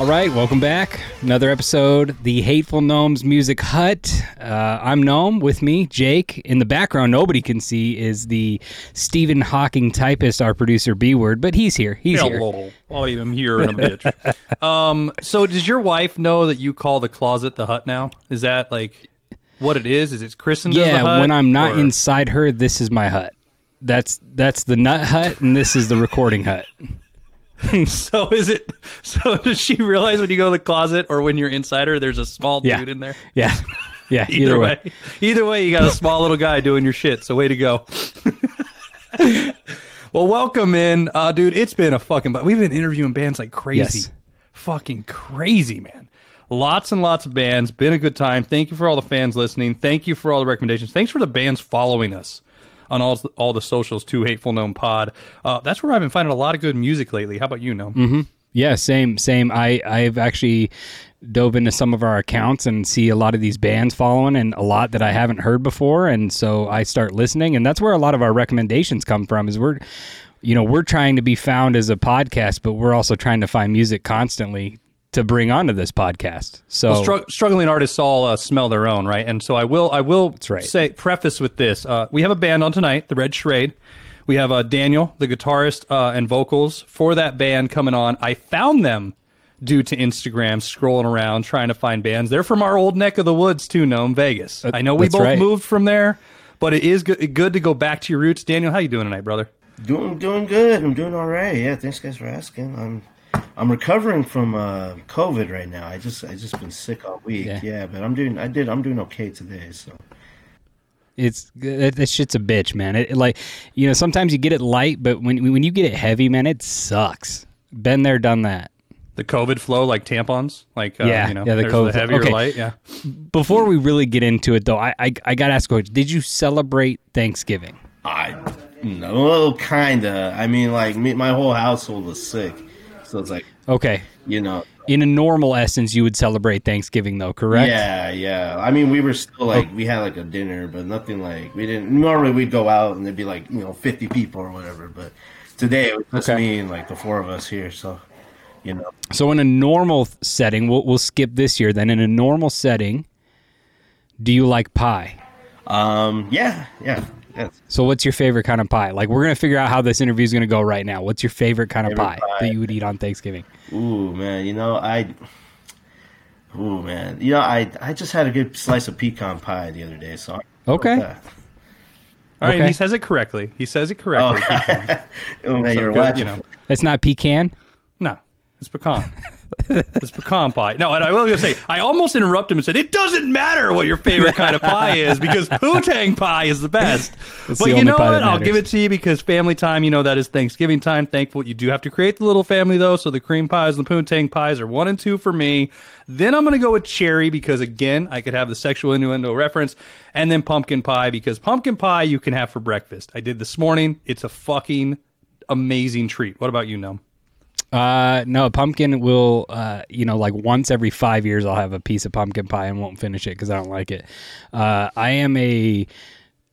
All right, welcome back. Another episode, the Hateful Gnomes Music Hut. Uh, I'm Gnome. With me, Jake. In the background, nobody can see is the Stephen Hawking typist, our producer B Word, but he's here. He's here. Hello. I am here in a bitch. um, so does your wife know that you call the closet the hut now? Is that like what it is? Is it christened Yeah, hut? when I'm not or- inside her, this is my hut. That's that's the nut hut, and this is the recording hut. So is it? So does she realize when you go to the closet or when you're inside her, there's a small Yeah. dude in there? Yeah, yeah. Either, way. either way, you got a small little guy doing your shit. So way to go. well, welcome in, uh, dude. It's been a fucking. But we've been interviewing bands like crazy, Yes. fucking crazy, man. Lots and lots of bands. Been a good time. Thank you for all the fans listening. Thank you for all the recommendations. Thanks for the bands following us on all all the socials. Too hateful gnome pod. Uh, that's where I've been finding a lot of good music lately. How about you, gnome? Yeah, same, same. I I've actually dove into some of our accounts and see a lot of these bands following and a lot that I haven't heard before and so I start listening and that's where a lot of our recommendations come from is we're you know, we're trying to be found as a podcast but we're also trying to find music constantly to bring onto this podcast. So Well, strugg- struggling artists all uh, smell their own, right? And so I will, I will right. say preface with this: uh, we have a band on tonight, the Red Charade. We have uh, Daniel, the guitarist uh, and vocals for that band, coming on. I found them due to Instagram, scrolling around trying to find bands. They're from our old neck of the woods too, Gnome, Vegas. I know we that's both right. moved from there, but it is good, good to go back to your roots. Daniel, how you doing tonight, brother? Doing doing good. I'm doing all right. Yeah, thanks guys for asking. I'm I'm recovering from uh, COVID right now. I just I just been sick all week. Yeah. Yeah. but I'm doing I did I'm doing okay today. So it's that, that shit's a bitch, man. It, it like you know, sometimes you get it light, but when when you get it heavy, man, it sucks. Been there, done that. The COVID flow, like tampons, like uh, Yeah, you know, yeah, the COVID the heavier Okay. light, yeah. Before we really get into it, though, I I, I got to ask, Coach, did you celebrate Thanksgiving? I no kinda. I mean like me, my whole household was sick, so it's like Okay, you know. in a normal essence, you would celebrate Thanksgiving, though, correct? Yeah, yeah. I mean, we were still like we had like a dinner, but nothing like we didn't. Normally, we'd go out and there'd be like you know fifty people or whatever. But today it was just Okay. me and like the four of us here. So you know, So in a normal setting, we'll we'll skip this year. Then in a normal setting, do you like pie? um, yeah, yeah, yes. So what's your favorite kind of pie? Like we're gonna figure out how this interview is gonna go right now. What's your favorite kind of pie, pie. that you would eat on Thanksgiving? Ooh, man, you know I. Ooh, man, you know I I just had a good slice of pecan pie the other day. So I'm Okay. All right, Okay. he says it correctly. He says it correctly. Oh, man, So you're good, watching. you know. That's not pecan. No, it's pecan. it's pecan pie. No, and I will say, I almost interrupted him and said, it doesn't matter what your favorite kind of pie is because poontang pie is the best. It's but the you know what? I'll give it to you because family time, you know, that is Thanksgiving time. Thankful you do have to create the little family though. So the cream pies and the poontang pies are one and two for me. Then I'm going to go with cherry because again, I could have the sexual innuendo reference and then pumpkin pie because pumpkin pie you can have for breakfast. I did this morning. It's a fucking amazing treat. What about you, Gnome? Uh, no, pumpkin will, uh, you know, like once every five years, I'll have a piece of pumpkin pie and won't finish it because I don't like it. Uh, I am a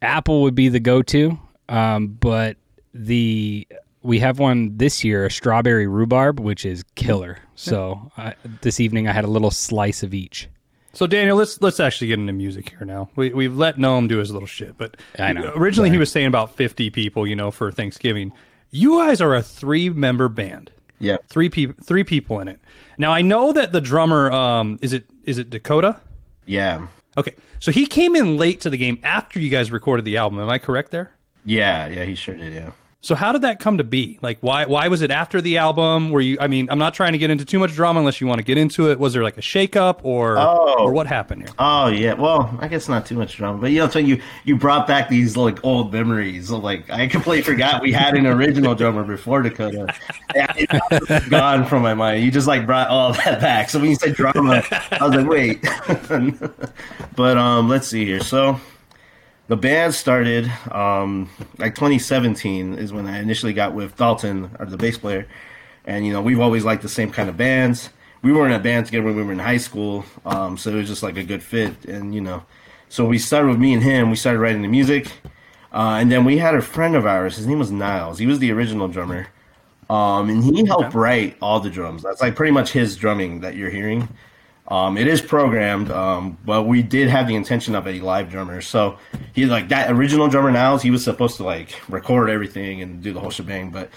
apple would be the go-to, um, but the we have one this year, a strawberry rhubarb, which is killer. So I, this evening I had a little slice of each. So Daniel, let's let's actually get into music here now. We we've let Gnome do his little shit, but I know. originally he was saying about fifty people, you know, for Thanksgiving. You guys are a three member band. Yeah. Three people three people in it. Now I know that the drummer um is it is it Dakota? Yeah. Okay. So he came in late to the game after you guys recorded the album. Am I correct there? Yeah. Yeah. He sure did. Yeah. So how did that come to be? Like why why was it after the album? Were you I mean, I'm not trying to get into too much drama unless you want to get into it. Was there like a shakeup or Oh. or what happened here? Oh yeah, well, I guess not too much drama, but you know, so you you brought back these like old memories. Like I completely forgot we had an original drummer before Dakota. It's gone from my mind. You just like brought all that back. So when you said drama, I was like, wait. but um, let's see here. So the band started um like 2017 is when I initially got with Dalton, or the bass player, and you know we've always liked the same kind of bands. We were in a band together when we were in high school, um, so it was just like a good fit, and you know, so we started with me and him. We started writing the music, uh, and then we had a friend of ours. His name was Niles. He was the original drummer, um, and he helped write all the drums. That's like pretty much his drumming that you're hearing. Um, it is programmed, um, but we did have the intention of a live drummer. So he like that original drummer Now He was supposed to like record everything and do the whole shebang, but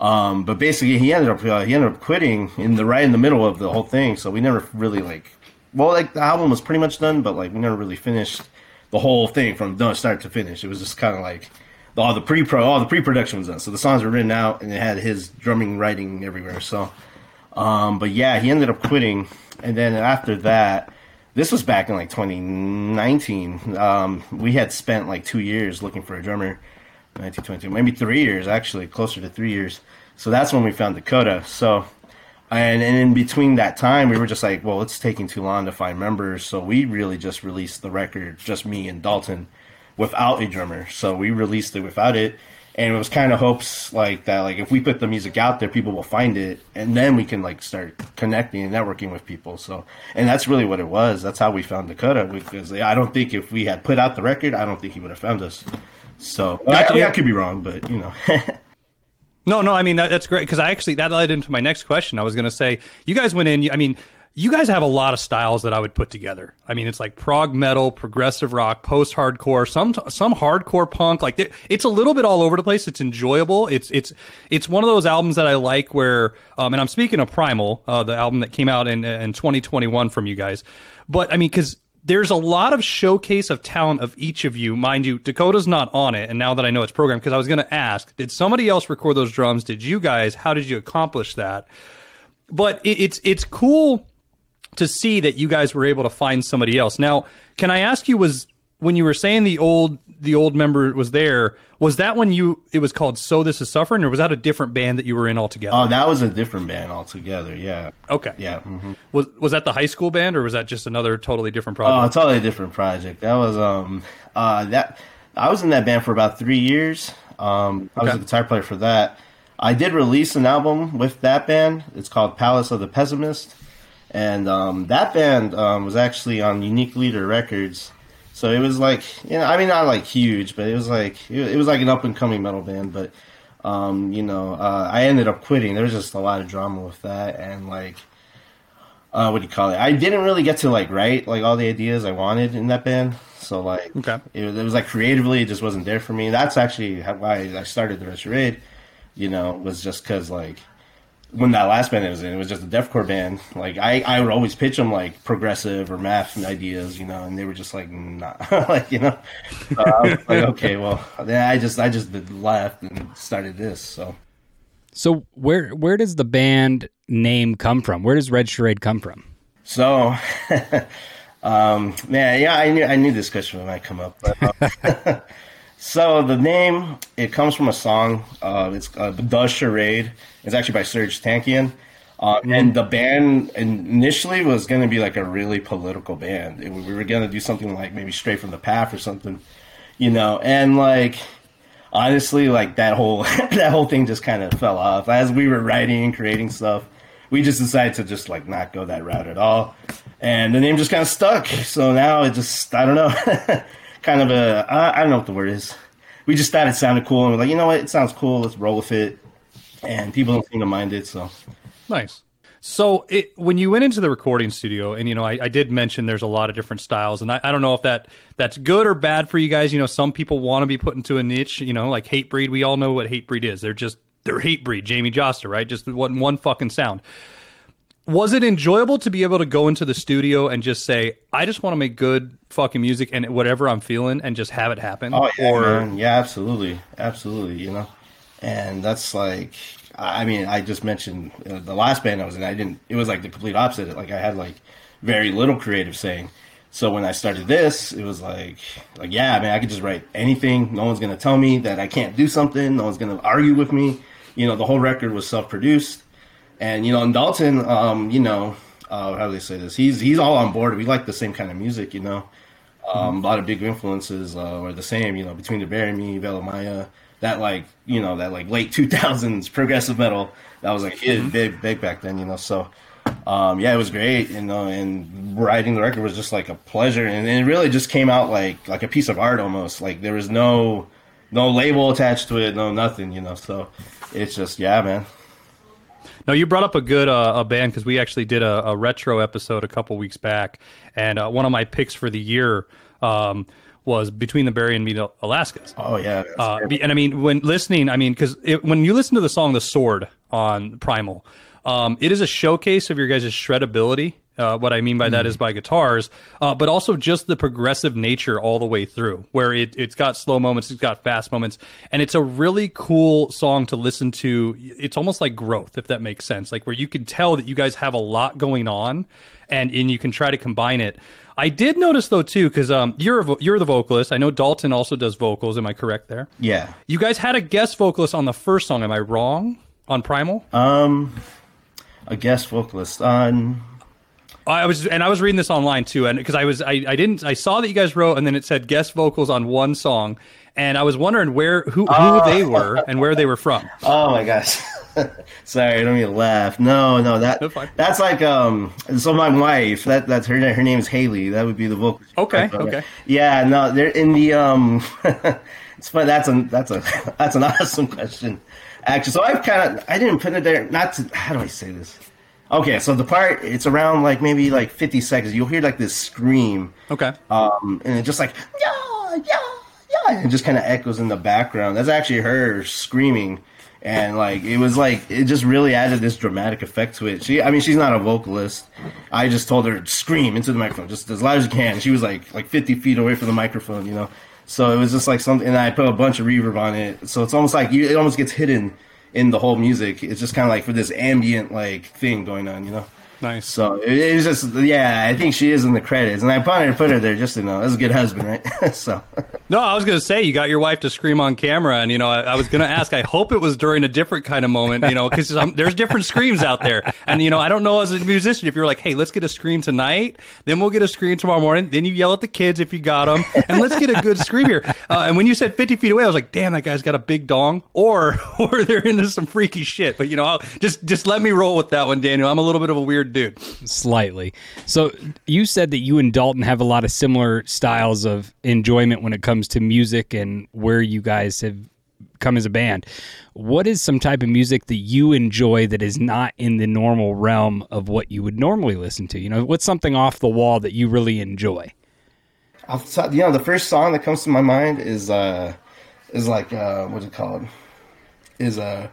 um, but basically he ended up uh, he ended up quitting in the right in the middle of the whole thing. So we never really like well like the album was pretty much done, but like we never really finished the whole thing from start to finish. It was just kind of like all the pre pro all the pre production was done. So the songs were written out and it had his drumming writing everywhere. So um, but yeah, he ended up quitting, and then after that, this was back in like 2019. Um, we had spent like two years looking for a drummer, 1922, maybe three years actually, closer to three years. So that's when we found Dakota. So, and and in between that time, we were just like, well, it's taking too long to find members. So we really just released the record, just me and Dalton, without a drummer. So we released it without it and it was kind of hopes like that like if we put the music out there people will find it and then we can like start connecting and networking with people so and that's really what it was that's how we found dakota because i don't think if we had put out the record i don't think he would have found us so I, I, mean, I could be wrong but you know No, no, I mean that, that's great because I actually that led into my next question. I was going to say you guys went in. I mean, you guys have a lot of styles that I would put together. I mean, it's like prog metal, progressive rock, post hardcore, some some hardcore punk. Like it's a little bit all over the place. It's enjoyable. It's it's it's one of those albums that I like where, um, and I'm speaking of Primal, uh, the album that came out in in 2021 from you guys. But I mean, because there's a lot of showcase of talent of each of you. Mind you, Dakota's not on it. And now that I know it's programmed, because I was going to ask, did somebody else record those drums? Did you guys? How did you accomplish that? But it, it's it's cool to see that you guys were able to find somebody else. Now, can I ask you was when you were saying the old the old member was there, was that when you it was called So This Is Suffering or was that a different band that you were in altogether? oh that was a different band altogether yeah okay. yeah hmm Was was that the high school band or was that just another totally different project? Oh, project? a totally different project. That was um uh that I was in that band for about three years. Um, I was a guitar player for that. I did release an album with that band. It's called Palace of the Pessimist, and um, that band um, was actually on Unique Leader Records. So it was like, you know, I mean, not like huge, but it was like it, was like an up and coming metal band. But um, you know, uh, I ended up quitting. There was just a lot of drama with that, and like uh, what do you call it? I didn't really get to like write like all the ideas I wanted in that band. So like, Okay. it, was- it was like creatively, it just wasn't there for me. That's actually why I started the Red Charade. You know, was just because like when that last band I was in, it was just a deathcore band. Like I, I would always pitch them like progressive or math ideas, you know, and they were just like, nah, like you know. So I was like, okay, well, then I just, I just left and started this. So. So where where does the band name come from? Where does Red Charade come from? So, um, man, yeah, I knew I knew this question might come up. But, uh, so the name it comes from a song. Uh, it's uh, "The Charade." It's actually by Serj Tankian. Uh, and the band initially was going to be like a really political band. It- we were going to do something like maybe Stray from the Path or something, you know. And like, honestly, like that whole that whole thing just kind of fell off as we were writing and creating stuff. We just decided to just like not go that route at all, and the name just kind of stuck. So now it just I don't know, kind of a I don't know what the word is. We just thought it sounded cool, and we're like, you know what, it sounds cool. Let's roll with it, and people don't seem to mind it. So Nice. So it, when you went into the recording studio, and you know, I, I did mention there's a lot of different styles, and I, I don't know if that that's good or bad for you guys. You know, some people want to be put into a niche. You know, like Hatebreed. We all know what Hatebreed is. They're just they're Hate Breed. Jamey Jasta, right? Just one one fucking sound. Was it enjoyable to be able to go into the studio and just say, I just want to make good fucking music and whatever I'm feeling, and just have it happen? Oh yeah, or man. yeah, absolutely, absolutely. You know, and that's like, I mean, I just mentioned uh, the last band I was in. I didn't. It was like the complete opposite. Like I had like very little creative saying. So when I started this, it was like, like yeah, man, I could just write anything. No one's gonna tell me that I can't do something. No one's gonna argue with me. You know, the whole record was self-produced, and you know, and Dalton, um, you know, uh, how do they say this? He's he's all on board. We like the same kind of music, you know. Um, a lot of big influences uh, are the same, you know, between the Buried and Me, Veil of Maya, that like, you know, that like late 2000s progressive metal that was like hit big, big back then, you know. So, um, yeah, it was great, you know, and writing the record was just like a pleasure, and, it really just came out like like a piece of art almost. Like there was no no label attached to it, no nothing, you know. So it's just yeah, man. No, you brought up a good uh, a band because we actually did a, a retro episode a couple weeks back, and uh, one of my picks for the year um, was Between the Buried and Me, Alaska's. Oh yeah, Uh, and I mean, when listening, I mean, because when you listen to the song "The Sword" on Primal, um, it is a showcase of your guys' shredability. Uh, what I mean by that is by guitars, uh, but also just the progressive nature all the way through, where it, it's got slow moments, it's got fast moments, and it's a really cool song to listen to. It's almost like growth, if that makes sense, like where you can tell that you guys have a lot going on, and and you can try to combine it. I did notice though too, because um, you're a vo- you're the vocalist. I know Dalton also does vocals. Am I correct there? yeah. You guys had a guest vocalist on the first song. Am I wrong? On Primal, Um, a guest vocalist on. I was, and I was reading this online too, and because I was, I, I didn't, I saw that you guys wrote, and then it said guest vocals on one song, and I was wondering where, who, who they were, and where they were from. Oh my gosh. Sorry, I don't mean to laugh. No, no, that That's that's like um. So my wife, that that's her. Her name is Haley. That would be the vocal. Okay, okay. Yeah, no, they're in the um. it's fun. That's a that's a that's an awesome question. Actually, so I've kind of I didn't put it there. Not to how do I say this? Okay, so the part it's around like maybe like fifty seconds. You'll hear like this scream Okay, um, and it just like yeah, yeah, yeah, and it just kind of echoes in the background. That's actually her screaming, and like it was like it just really added this dramatic effect to it. She, I mean, she's not a vocalist. I just told her scream into the microphone just as loud as you can. She was like like fifty feet away from the microphone, you know. So it was just like something, and I put a bunch of reverb on it. So it's almost like you, it almost gets hidden in the whole music. It's just kind of like for this ambient like thing going on, you know. Nice. So it, it was just, yeah, I think she is in the credits, and I wanted to put her there just to know that's a good husband, right? so No, I was gonna say you got your wife to scream on camera, and you know, I, I was gonna ask. I hope it was during a different kind of moment, you know, because there's different screams out there, and you know, I don't know as a musician if you're like, hey, let's get a scream tonight, then we'll get a scream tomorrow morning, then you yell at the kids if you got them, and let's get a good scream here. Uh, and when you said 50 feet away, I was like, damn, that guy's got a big dong, or or they're into some freaky shit. But you know, I'll, just just let me roll with that one, Daniel. I'm a little bit of a weird dude. slightly. So you said that you and Dalton have a lot of similar styles of enjoyment when it comes to music and where you guys have come as a band. What is some type of music that you enjoy that is not in the normal realm of what you would normally listen to? You know, what's something off the wall that you really enjoy? off the top, you know, the first song that comes to my mind is uh is like uh what's it called? Is uh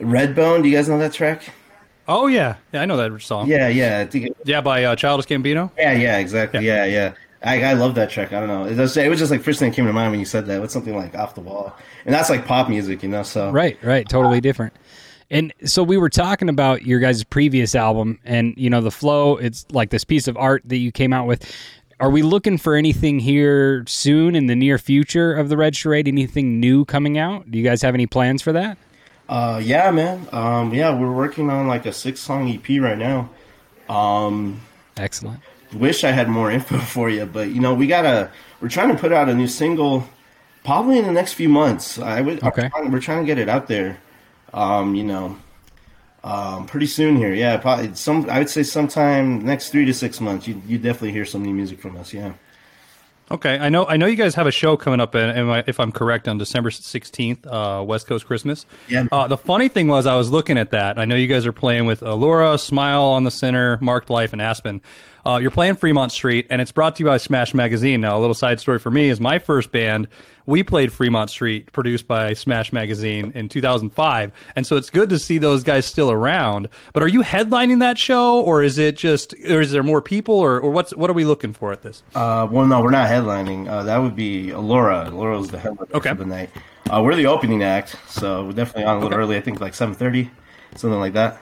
Redbone. Do you guys know that track? Oh yeah, yeah, I know that song. Yeah, yeah, I think it- yeah, by uh, Childish Gambino. yeah, yeah, exactly. Yeah, yeah. I, I love that track. I don't know. It was, it was just like first thing that came to mind when you said that. What's something like off the wall, and that's like pop music, you know. So Right, right, totally different. And so we were talking about your guys' previous album and you know the flow, it's like this piece of art that you came out with. Are we looking for anything here soon in the near future of the Red Charade? Anything new coming out? Do you guys have any plans for that? Uh, yeah, man. Um, yeah, we're working on like a six song EP right now. Um, Excellent. wish I had more info for you, but you know, we gotta. We're trying to put out a new single Probably in the next few months. I would. Okay. trying- we're trying to get it out there. Um, you know, um, pretty soon here. Yeah, probably some. I would say sometime next three to six months. You you definitely hear some new music from us. Yeah. Okay, I know. I know you guys have a show coming up, I- if I'm correct, on December 16th, uh, West Coast Christmas. Yeah. Uh, the funny thing was, I was looking at that. I know you guys are playing with Allura, Smile on the Center, Marked Life, and Aspen. Uh, you're playing Fremont Street, and it's brought to you by Smash Magazine. Now, a little side story for me is my first band. We played Fremont Street, produced by Smash Magazine in 2005, and so it's good to see those guys still around. But are you headlining that show, or is it just, or is there more people, or, or what's what are we looking for at this? Uh, well, no, we're not headlining. Uh, that would be Laura. Laura's the headliner Okay. for the night. Uh, we're the opening act, so we're definitely on a little early. I think like seven thirty, something like that.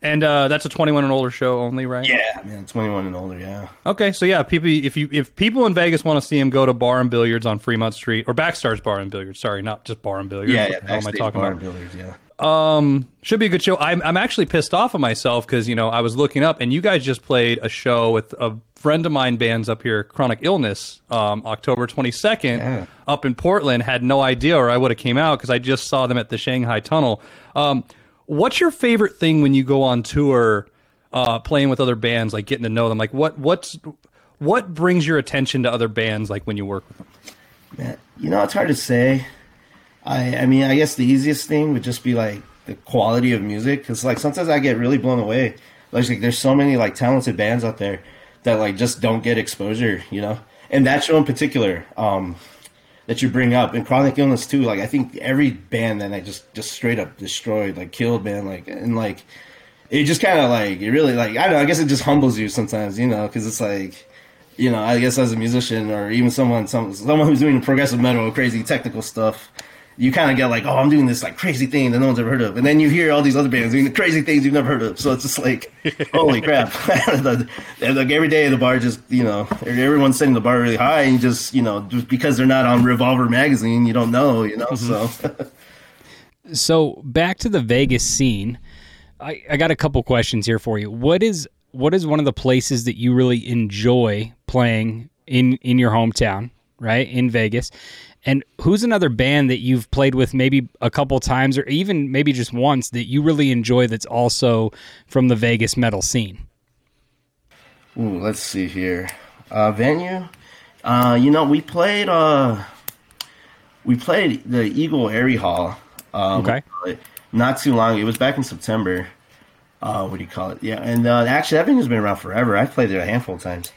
And uh, that's a 21 and older show only, right? Yeah, man, twenty one and older. Yeah. Okay, so yeah, people, if you if people in Vegas want to see him, go to Bar and Billiards on Fremont Street or Backstage Bar and Billiards. Sorry, not just Bar and Billiards. Yeah, What yeah. the hell am I talking bar about? and billiards, yeah. Um, should be a good show. I'm I'm actually pissed off at myself because you know I was looking up and you guys just played a show with a friend of mine bands up here, Chronic Illness, um, October 22nd Yeah. up in Portland. Had no idea, or I would have came out because I just saw them at the Shanghai Tunnel. Um, what's your favorite thing when you go on tour, uh, playing with other bands, like getting to know them? Like what what's what brings your attention to other bands, like when you work with them? Man, you know, it's hard to say. I, I mean, I guess the easiest thing would just be like the quality of music, because like sometimes I get really blown away. Like, like there's so many like talented bands out there that like just don't get exposure, you know. And that show in particular, um, that you bring up, and Chronic Illness too. Like I think every band that I just just straight up destroyed, like killed, man. Like and like it just kind of like it really like I don't know. I guess it just humbles you sometimes, you know, because it's like you know, I guess as a musician or even someone, some, someone who's doing progressive metal, crazy technical stuff, you kind of get like, oh, I'm doing this like crazy thing that no one's ever heard of, and then you hear all these other bands doing the crazy things you've never heard of. So it's just like, holy crap! Like every day the bar just, you know, everyone's setting the bar really high, and just, you know, just because they're not on Revolver magazine, you don't know, you know. So mm-hmm. So back to the Vegas scene, I, I got a couple questions here for you. What is what is one of the places that you really enjoy playing in in your hometown, right in Vegas? And who's another band that you've played with maybe a couple times or even maybe just once that you really enjoy that's also from the Vegas metal scene? Ooh, let's see here. Uh, venue. Uh, you know, we played. Uh, we played the Eagle Aerie Hall. Um, Okay. Not too long. It was back in September. Uh, what do you call it? Yeah, and uh, actually, that venue's been around forever. I've played there a handful of times.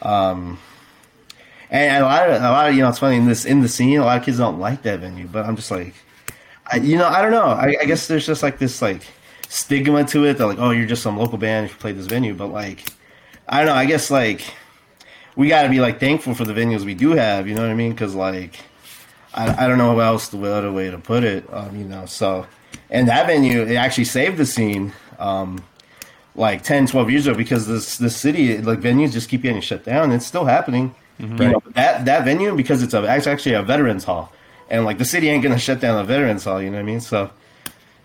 Um, and a lot of a lot of you know, it's funny in this in the scene. A lot of kids don't like that venue, but I'm just like, I, you know, I don't know. I, I guess there's just like this like stigma to it that like, oh, you're just some local band if you play this venue. But like, I don't know. I guess like we got to be like thankful for the venues we do have. You know what I mean? Because like, I, I don't know how else the other way to put it. Um, you know, so and that venue it actually saved the scene. Um, like 10, 12 years ago because this the city like venues just keep getting shut down. It's still happening. You know, that that venue because it's a it's actually a veterans hall, and like the city ain't gonna shut down a veterans hall. You know what I mean? So.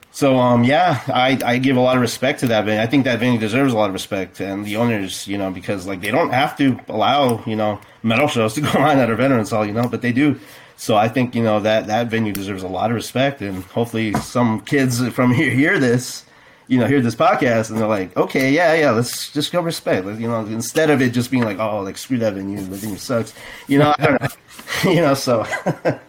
So um yeah, I, I give a lot of respect to that venue. I think that venue deserves a lot of respect, and the owners, you know, because like they don't have to allow you know metal shows to go on at a veterans hall, you know, but they do. So I think you know that that venue deserves a lot of respect, and hopefully some kids from here hear this, you know, hear this podcast, and they're like, okay, yeah, yeah, let's just go respect, Like, you know, instead of it just being like, oh, like screw that venue, the venue sucks, you know, I don't know, you know, so.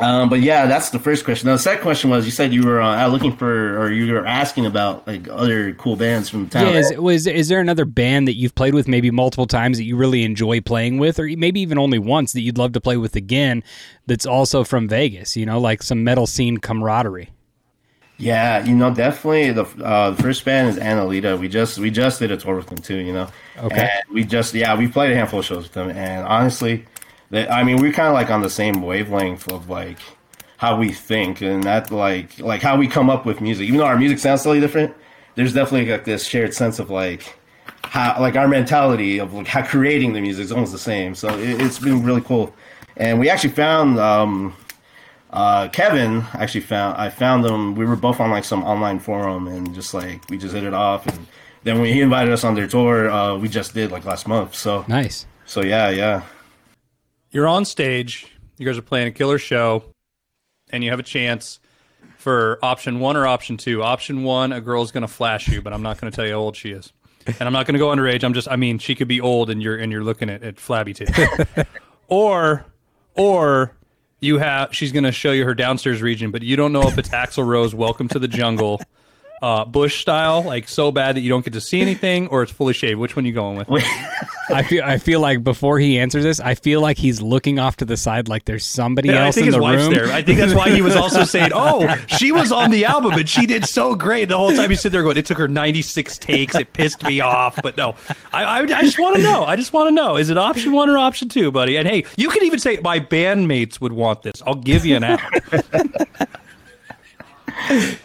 Um, but yeah, that's the first question. Now, the second question was you said you were uh, looking for, or you were asking about like other cool bands from the town. Yeah, is, was is there another band that you've played with maybe multiple times that you really enjoy playing with, or maybe even only once that you'd love to play with again? That's also from Vegas, you know, like some metal scene camaraderie. Yeah, you know, definitely the uh, the first band is Annalita. We just we just did a tour with them too. You know, Okay. And we just yeah we played a handful of shows with them, and honestly, they, I mean we're kind of like on the same wavelength of like how we think, and that like like how we come up with music. Even though our music sounds slightly different, there's definitely like this shared sense of like how like our mentality of like how creating the music is almost the same. So it, it's been really cool, and we actually found. um uh, Kevin actually found I found them. We were both on like some online forum and just like we just hit it off. And then when he invited us on their tour, uh, we just did like last month. So Nice. so yeah, yeah. you're on stage, you guys are playing a killer show, and you have a chance for option one or option two. Option one, a girl's gonna flash you, but I'm not gonna tell you how old she is. And I'm not gonna go underage. I'm just I mean she could be old and you're and you're looking at, at flabby titties. or or you have she's gonna show you her downstairs region, but you don't know if it's Axl Rose Welcome to the Jungle. Uh, Bush style, like so bad that you don't get to see anything, or it's fully shaved. Which one are you going with? I feel I feel like before he answers this, I feel like he's looking off to the side like there's somebody Yeah, I else think in his the wife's room. there. I think that's why he was also saying, "Oh, she was on the album and she did so great." The whole time you sit there going, "It took her 96 takes. It pissed me off." But no, I, I, I just want to know. I just want to know: is it option one or option two, buddy? And hey, you can even say my bandmates would want this. I'll give you an out.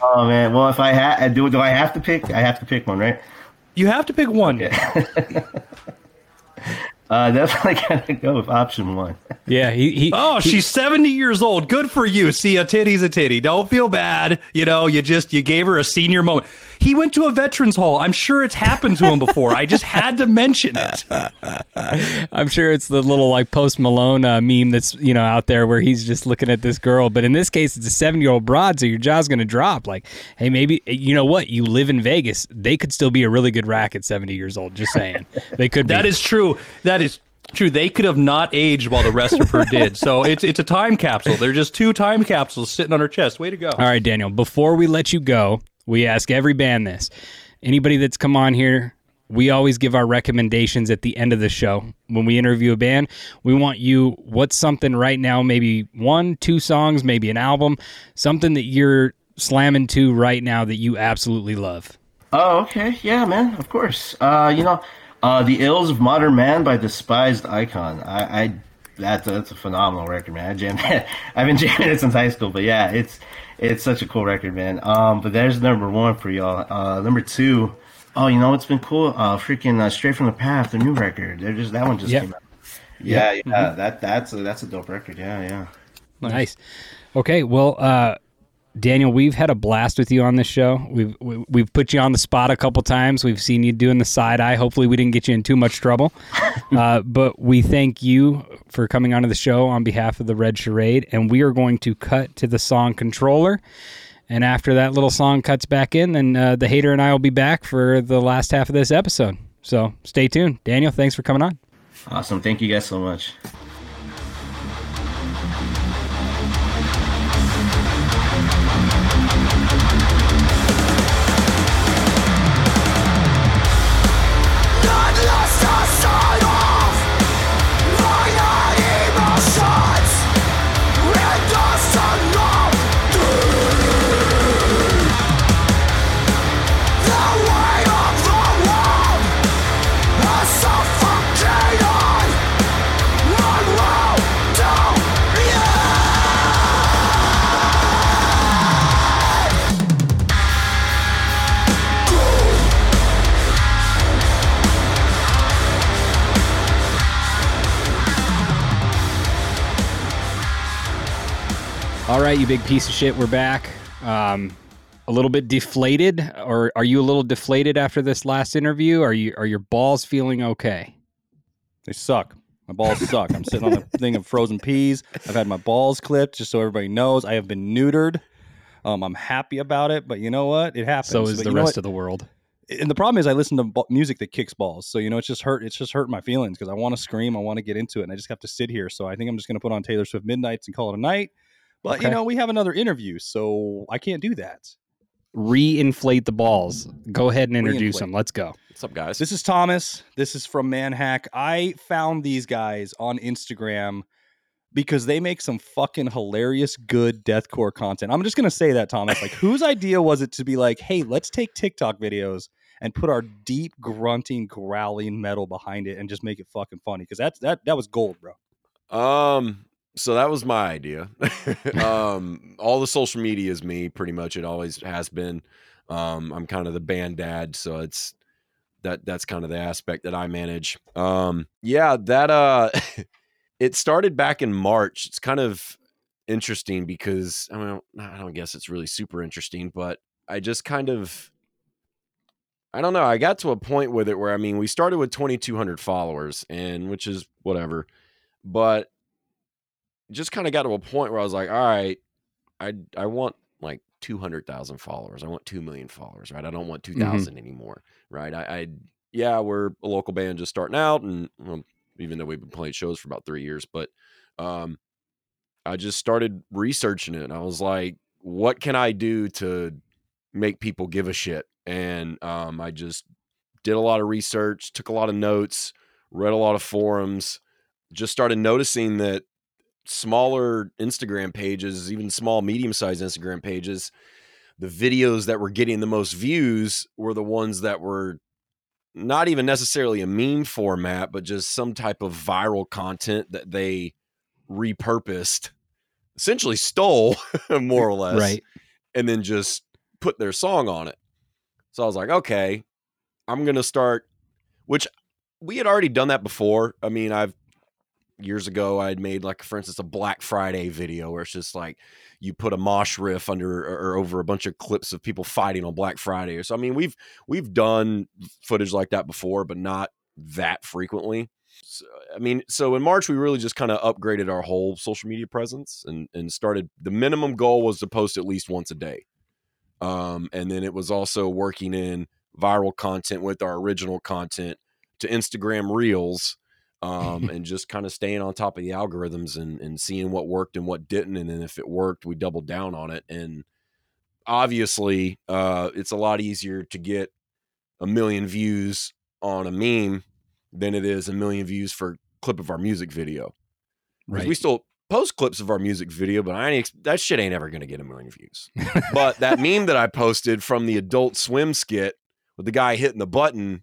Oh man. Well, if I had do, do I have to pick? I have to pick one, right? You have to pick one. Uh, definitely gotta go with option one. yeah, he, he Oh, she's 70 years old. Good for you. See, a titty's a titty. Don't feel bad. You know, you just you gave her a senior moment. He went to a veterans hall. I'm sure it's happened to him before. I just had to mention it. I'm sure it's the little like post Malone uh, meme that's you know out there where he's just looking at this girl, but in this case it's a seven year old broad, so your jaw's gonna drop. Like, hey, maybe you know what? You live in Vegas, they could still be a really good rack at 70 years old. Just saying, they could. That be. is true. That is true. They could have not aged while the rest of her did. So it's it's a time capsule. They're just two time capsules sitting on her chest. Way to go. All right, Daniel. Before we let you go, we ask every band this. Anybody that's come on here, we always give our recommendations at the end of the show. When we interview a band, we want you what's something right now, maybe one, two songs, maybe an album, something that you're slamming to right now that you absolutely love. Oh, okay. Yeah, man. Of course. Uh, you know, uh, the Ills of Modern Man by Despised Icon. I, I that's a, that's a phenomenal record, man. I jammed. I've been jamming it since high school, but yeah, it's it's such a cool record, man. Um, but there's number one for y'all. Uh, number two. Oh, you know what's been cool? Uh, freaking uh, Stray from the Path, the new record. They're just that one just Yeah. came out. Yeah, yeah. That that's a, that's a dope record. Yeah, yeah. Nice. Okay, well, uh, Daniel, we've had a blast with you on this show. We've we, we've put you on the spot a couple times. We've seen you doing the side eye. Hopefully, we didn't get you in too much trouble. uh, but we thank you for coming onto the show on behalf of the Red Charade, and we are going to cut to the song "Controller." And after that little song cuts back in, then uh, the hater and I will be back for the last half of this episode. So stay tuned. Daniel, thanks for coming on. Awesome. Thank you guys so much. Right, you big piece of shit. We're back. Um, a little bit deflated, or are you a little deflated after this last interview? Are you are your balls feeling okay? They suck. My balls suck. I'm sitting on a thing of frozen peas. I've had my balls clipped, just so everybody knows. I have been neutered. Um, I'm happy about it, but you know what? It happens. So is But the rest of the world. and the problem is I listen to music that kicks balls. So you know, it's just hurt. It's just hurting my feelings because I want to scream. I want to get into it, and I just have to sit here. So I think I'm just going to put on Taylor Swift Midnight's and call it a night. But you know, we have another interview, so I can't do that. Re-inflate the balls. Go ahead and introduce Re-inflate. them. Let's go. What's up, guys? This is Thomas. This is from Manhack. I found these guys on Instagram because they make some fucking hilarious good deathcore content. I'm just gonna say that, Thomas. Like, whose idea was it to be like, hey, let's take TikTok videos and put our deep grunting, growling metal behind it and just make it fucking funny? Because that's that that was gold, bro. Um, so that was my idea. um, all the social media is me, pretty much. It always has been. Um, I'm kind of the band dad, so it's that that's kind of the aspect that I manage. Um, yeah, that uh, it started back in March. It's kind of interesting because I mean, I don't guess it's really super interesting, but I just kind of I don't know. I got to a point with it where I mean, we started with 2,200 followers, and which is whatever, but just kind of got to a point where I was like, all right, I I want like two hundred thousand followers. I want two million followers, right? I don't want two Mhm. anymore, right? I, I yeah, we're a local band just starting out, and well, even though we've been playing shows for about three years, but um, I just started researching it. And I was like, what can I do to make people give a shit? And um, I just did a lot of research, took a lot of notes, read a lot of forums, just started noticing that smaller Instagram pages, even small, medium sized Instagram pages, the videos that were getting the most views were the ones that were not even necessarily a meme format, but just some type of viral content that they repurposed, essentially stole more or less, Right. and then just put their song on it. So I was like, okay, I'm gonna start. Which we had already done that before. I mean, I've years ago I had made like, for instance, a Black Friday video where it's just like you put a mosh riff under or over a bunch of clips of people fighting on Black Friday. So I mean, we've we've done footage like that before, but not that frequently. So, I mean, so in March we really just kind of upgraded our whole social media presence and and started. The minimum goal was to post at least once a day, um, and then it was also working in viral content with our original content to Instagram Reels. Um, and just kind of staying on top of the algorithms and, and seeing what worked and what didn't. And then if it worked, we doubled down on it. And obviously, uh, it's a lot easier to get a million views on a meme than it is a million views for a clip of our music video. Right. We still post clips of our music video, but I ain't, that shit ain't ever going to get a million views. but that meme that I posted from the Adult Swim skit with the guy hitting the button,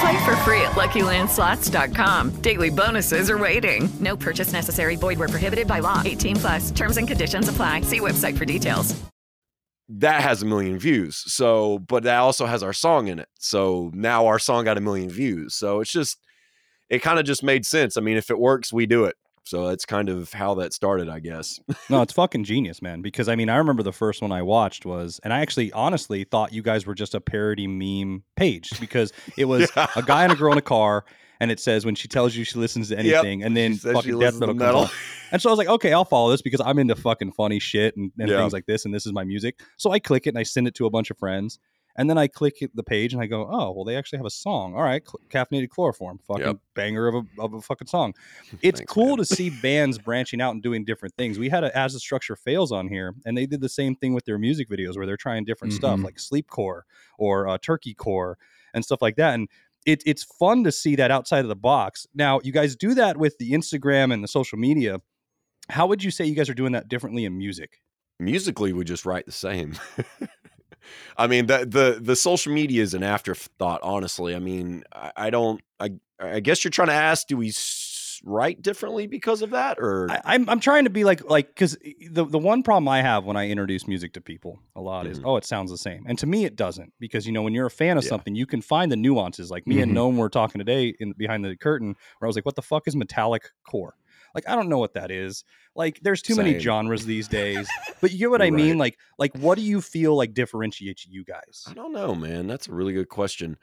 Play for free at LuckyLandSlots.com. Daily bonuses are waiting. No purchase necessary. Void where prohibited by law. 18 plus. Terms and conditions apply. See website for details. that has a million views. So, but that also has our song in it. So now our song got a million views. So it's just, it kind of just made sense. I mean, if it works, we do it. So that's kind of how that started, I guess. no, it's fucking genius, man. Because I mean, I remember the first one I watched was, and I actually honestly thought you guys were just a parody meme page because it was a guy and a girl in a car, and it says when she tells you she listens to Yep. anything, and then She fucking death metal, metal. comes on. And so I was like, okay, I'll follow this because I'm into fucking funny shit and, and Yeah. things like this, and this is my music. So I click it and I send it to a bunch of friends. And then I click the page and I go, oh, well, they actually have a song. All right, cl- caffeinated chloroform, fucking Yep. banger of a, of a fucking song. It's Thanks, cool man. to see bands branching out and doing different things. We had a As the Structure Fails on here, and they did the same thing with their music videos where they're trying different stuff Mhm. like sleepcore or uh, turkey core and stuff like that. And it, it's fun to see that outside of the box. Now, you guys do that with the Instagram and the social media. How would you say you guys are doing that differently in music? Musically, we just write the same. I mean, the, the, the social media is an afterthought, honestly. I mean, I, I don't, I, I guess you're trying to ask, do we write differently because of that? Or, I, I'm I'm trying to be like like because the the one problem I have when I introduce music to people a lot is Mhm. oh it sounds the same and to me it doesn't because you know when you're a fan of Yeah. something you can find the nuances like me and Mhm. Gnome were talking today in behind the curtain where I was like what the fuck is metallic core like I don't know what that is like there's too many genres these days but you get what I mean right. like like what do you feel like differentiates you guys I don't know, man. That's a really good question.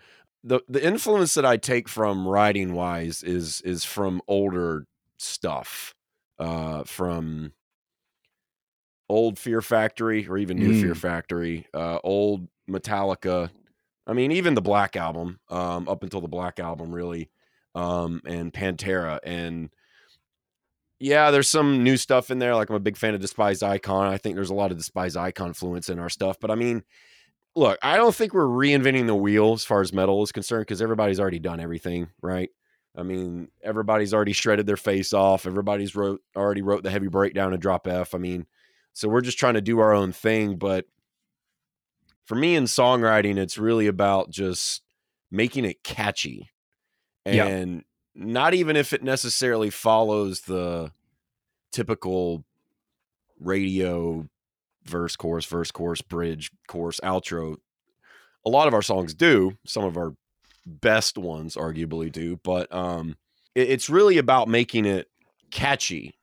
The the influence that I take from writing wise is is from older stuff. Uh from old Fear Factory or even new Fear Mm. Factory, uh old Metallica. I mean, even the Black album, um, up until the Black album really, um, and Pantera. And yeah, there's some new stuff in there. Like I'm a big fan of Despised Icon. I think there's a lot of Despised Icon influence in our stuff. But I mean, look, I don't think we're reinventing the wheel as far as metal is concerned because everybody's already done everything, right? I mean, everybody's already shredded their face off. Everybody's wrote already wrote the heavy breakdown and drop F. I mean, so we're just trying to do our own thing. But for me in songwriting, it's really about just making it catchy, Yeah. and not even if it necessarily follows the typical radio verse, chorus, verse, chorus, bridge, chorus, outro. A lot of our songs do. Some of our best ones arguably do, but um it- it's really about making it catchy.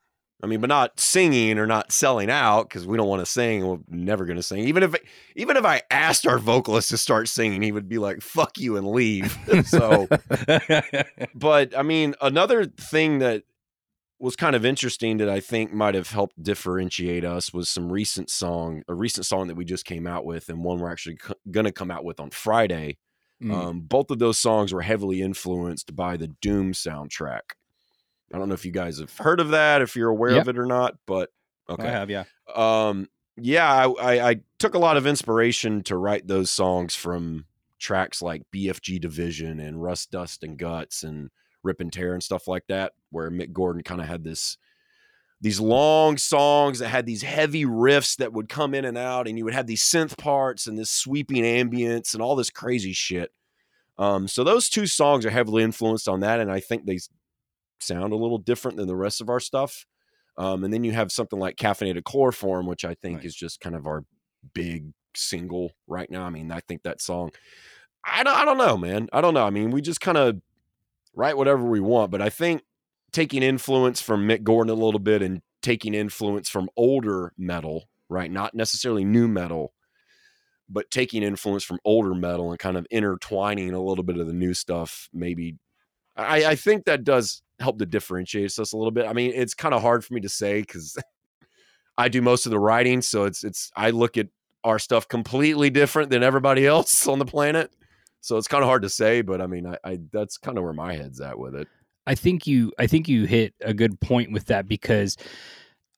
I mean, but not singing or not selling out because we don't want to sing. We're never going to sing. Even if even if I asked our vocalist to start singing, he would be like, "Fuck you" and leave. so, but I mean, another thing that was kind of interesting that I think might have helped differentiate us was some recent song, a recent song that we just came out with, and one we're actually co- going to come out with on Friday. Mm. Um, both of those songs were heavily influenced by the Doom soundtrack. I don't know if you guys have heard of that, if you're aware Yeah. of it or not, but okay. I have, yeah. Um, yeah, I, I, I took a lot of inspiration to write those songs from tracks like BFG Division and Rust, Dust, and Guts and Rip and Tear and stuff like that, where Mick Gordon kind of had this these long songs that had these heavy riffs that would come in and out, and you would have these synth parts and this sweeping ambience and all this crazy shit. Um, so those two songs are heavily influenced on that, and I think they sound a little different than the rest of our stuff. Um, and then you have something like Caffeinated Chloroform, which I think is just kind of our big single right now. I mean, I think that song, I don't, I don't know, man. I don't know. I mean, we just kind of write whatever we want, but I think taking influence from Mick Gordon a little bit and taking influence from older metal, right? Not necessarily new metal, but taking influence from older metal and kind of intertwining a little bit of the new stuff, maybe. I, I think that does help to differentiate us a little bit. I mean, it's kind of hard for me to say because I do most of the writing, so it's it's I look at our stuff completely different than everybody else on the planet. So it's kind of hard to say, but I mean, I, I that's kind of where my head's at with it. I think you I think you hit a good point with that because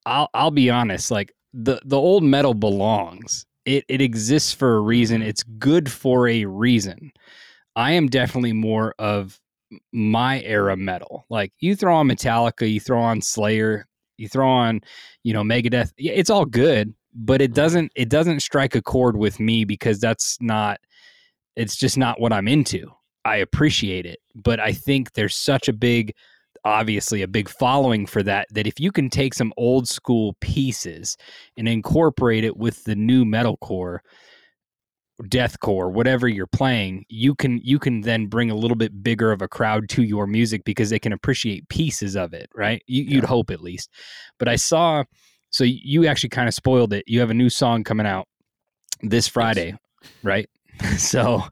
I'll I'll be honest, like the the old metal belongs. It it exists for a reason. It's good for a reason. I am definitely more of my era metal. Like you throw on Metallica, you throw on Slayer, you throw on, you know, Megadeth. It's all good, but it mm-hmm. doesn't it doesn't strike a chord with me because that's not it's just not what I'm into. I appreciate it, but I think there's such a big obviously a big following for that that if you can take some old school pieces and incorporate it with the new metalcore deathcore whatever you're playing you can you can then bring a little bit bigger of a crowd to your music because they can appreciate pieces of it right? You, you'd hope at least. But i saw so you actually kind of spoiled it. You have a new song coming out this friday right? So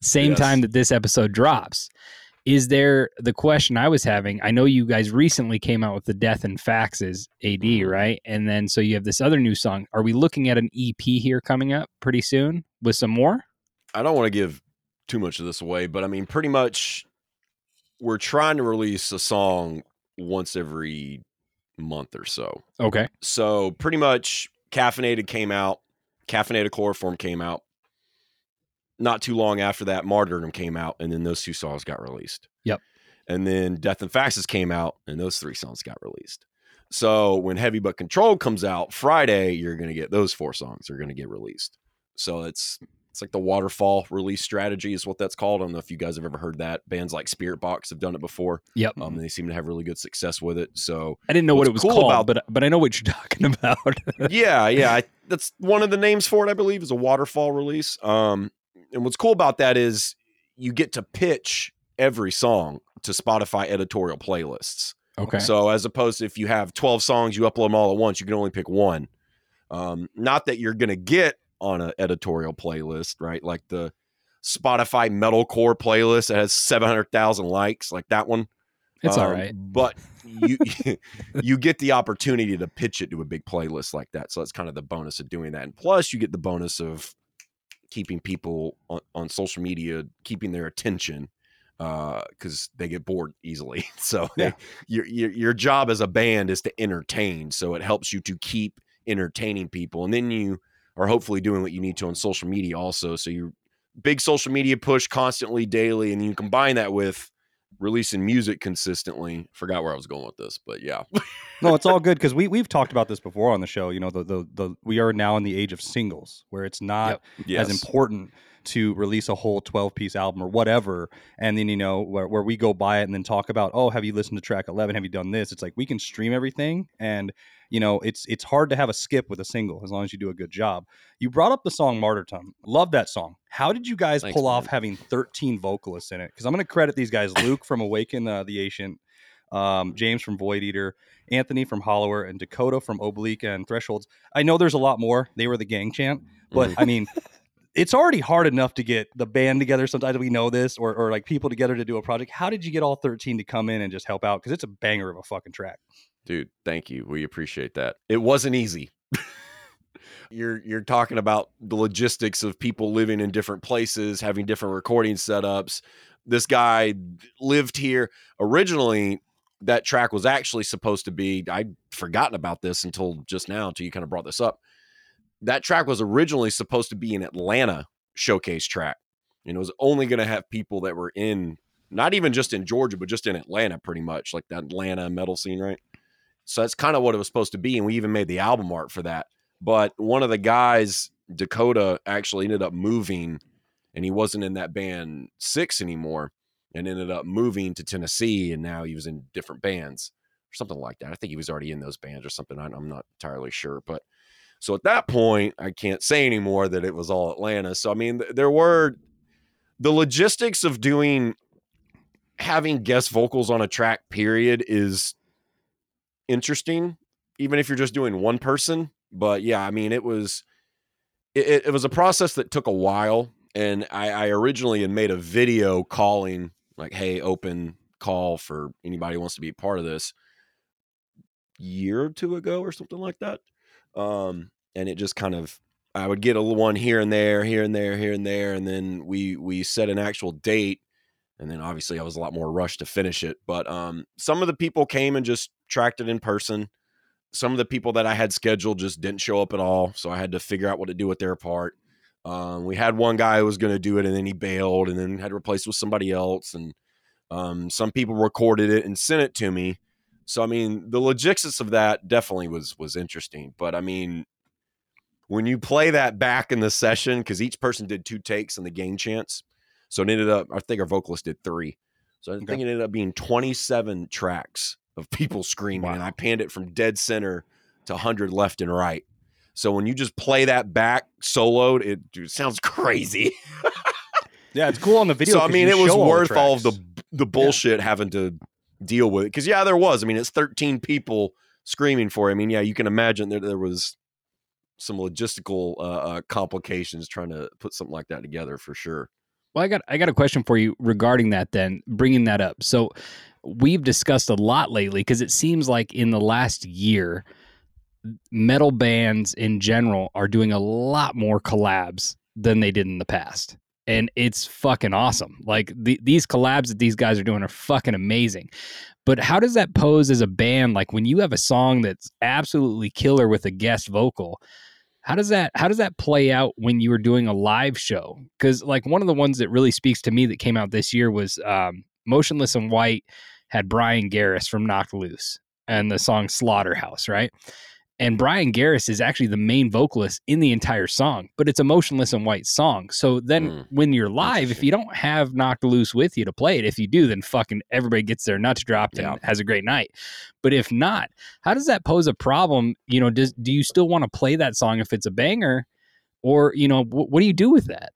same Yes. time that this episode drops is there the question I was having? I know you guys recently came out with the Death and Faxes AD, Mm-hmm. right? And then so you have this other new song. Are we looking at an EP here coming up pretty soon with some more? I don't want to give too much of this away, but I mean, pretty much we're trying to release a song once every month or so. Okay. So pretty much caffeinated came out, caffeinated chloroform came out. Not too long after that, martyrdom came out, and then those two songs got released. Yep. And then Death and Faxes came out, and those three songs got released. So when Heavy But Control comes out Friday, you're gonna get those four songs are gonna get released. So it's it's like the waterfall release strategy is what that's called. I don't know if you guys have ever heard that. Bands like Spiritbox have done it before. Yep. Um, and they seem to have really good success with it. So I didn't know what it was cool called, about- but but I know what you're talking about. yeah, yeah. I, that's one of the names for it, I believe, is a waterfall release. Um, and what's cool about that is you get to pitch every song to Spotify editorial playlists. Okay. So as opposed to if you have 12 songs, you upload them all at once, you can only pick one. Um, not that you're going to get on an editorial playlist, right? Like the Spotify metalcore playlist that has 700,000 likes, like that one. It's all Um, right. But you you get the opportunity to pitch it to a big playlist like that. So that's kind of the bonus of doing that. And plus you get the bonus of keeping people on, on social media, keeping their attention uh, because they get bored easily. So Yeah. your, your your job as a band is to entertain. So it helps you to keep entertaining people. And then you are hopefully doing what you need to on social media also. So you big social media push constantly daily, and you combine that with releasing music consistently. Forgot where I was going with this, but yeah. no, it's all good because we we've talked about this before on the show. You know, the the, the we are now in the age of singles where it's not Yes. as important to release a whole 12 piece album or whatever and then you know where, where we go buy it and then talk about oh have you listened to track 11 have you done this it's like we can stream everything and you know it's it's hard to have a skip with a single as long as you do a good job you brought up the song martyrdom love that song how did you guys Thanks, pull off having 13 vocalists in it because i'm going to credit these guys luke from awaken uh, the ancient um, James from Void Eater, Anthony from Hollower, and Dakota from Oblique and Thresholds. I know there's a lot more. They were the gang chant, but I mean, it's already hard enough to get the band together. Sometimes we know this, or, or like people together to do a project. How did you get all 13 to come in and just help out? Because it's a banger of a fucking track. Dude, thank you. We appreciate that. It wasn't easy. you're you're talking about the logistics of people living in different places, having different recording setups. This guy lived here originally. That track was actually supposed to be. I'd forgotten about this until just now, until you kind of brought this up. That track was originally supposed to be an Atlanta showcase track, and it was only going to have people that were in, not even just in Georgia, but just in Atlanta, pretty much like that Atlanta metal scene, right? So that's kind of what it was supposed to be. And we even made the album art for that. But one of the guys, Dakota, actually ended up moving and he wasn't in that band six anymore and ended up moving to Tennessee. And now he was in different bands or something like that. I think he was already in those bands or something. I'm not entirely sure. But so at that point, I can't say anymore that it was all Atlanta. So, I mean, there were the logistics of doing having guest vocals on a track, period, is interesting, even if you're just doing one person. But yeah, I mean, it was it, it- was a process that took a while, and I, I originally had made a video calling like, "Hey, open call for anybody who wants to be part of this." Year or two ago, or something like that, um, and it just kind of I would get a little one here and there, here and there, here and there, and then we we set an actual date and then obviously I was a lot more rushed to finish it. But um, some of the people came and just tracked it in person. Some of the people that I had scheduled just didn't show up at all, so I had to figure out what to do with their part. Um, we had one guy who was going to do it, and then he bailed, and then had replaced with somebody else. And um, some people recorded it and sent it to me. So I mean, the logistics of that definitely was was interesting. But I mean, when you play that back in the session, because each person did two takes in the gang chants, so it ended up, I think our vocalist did three. So I think it ended up being 27 tracks of people screaming. And I panned it from dead center to 100 left and right. So when you just play that back soloed, it, dude, sounds crazy. Yeah, it's cool on the video. so I mean, it was show all worth all of the the bullshit having to deal with it. Because yeah, there was. I mean, it's 13 people screaming for. It. I mean, yeah, you can imagine that there was some logistical uh, uh, complications trying to put something like that together for sure. Well, I got I got a question for you regarding that. Then bringing that up, so we've discussed a lot lately because it seems like in the last year, metal bands in general are doing a lot more collabs than they did in the past, and it's fucking awesome. Like the, these collabs that these guys are doing are fucking amazing. But how does that pose as a band? Like when you have a song that's absolutely killer with a guest vocal, how does that how does that play out when you were doing a live show? Because like one of the ones that really speaks to me that came out this year was um, Motionless In White had Bryan Garris from knocked loose and the song slaughterhouse right and Bryan Garris is actually the main vocalist in the entire song but it's a Motionless In White song. So then hmm. when you're live if you don't have knocked loose with you to play it if you do then fucking everybody gets their nuts dropped and has a great night. But if not how does that pose a problem? You know does do you still want to play that song if it's a banger? Or you know wh- what do you do with that?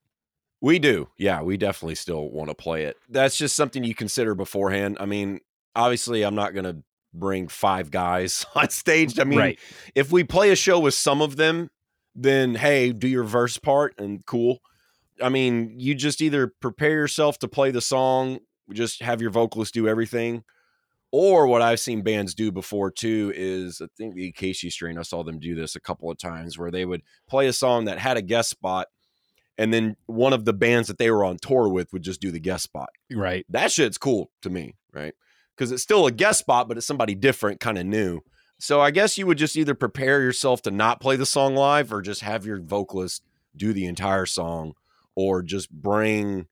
We do. Yeah, we definitely still want to play it. That's just something you consider beforehand. I mean, obviously, I'm not going to bring five guys on stage. I mean, Right. if we play a show with some of them, then hey, do your verse part and cool. I mean, you just either prepare yourself to play the song, just have your vocalist do everything. Or what I've seen bands do before too is I think The Acacia Strain, I saw them do this a couple of times where they would play a song that had a guest spot and then one of the bands that they were on tour with would just do the guest spot. Right. That shit's cool to me, right? Because it's still a guest spot, but it's somebody different, kind of new. So I guess you would just either prepare yourself to not play the song live, or just have your vocalist do the entire song, or just bring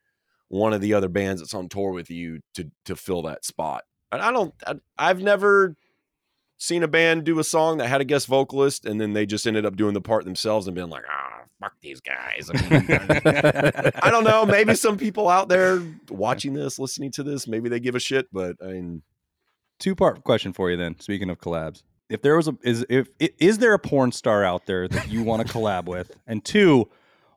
one of the other bands that's on tour with you to to fill that spot. And I don't. I, I've never seen a band do a song that had a guest vocalist and then they just ended up doing the part themselves and being like, ah, fuck these guys. I, mean, I don't know. Maybe some people out there watching this, listening to this, maybe they give a shit, but I mean, Two part question for you then. Speaking of collabs, if there was a is if is there a porn star out there that you want to collab with? And two,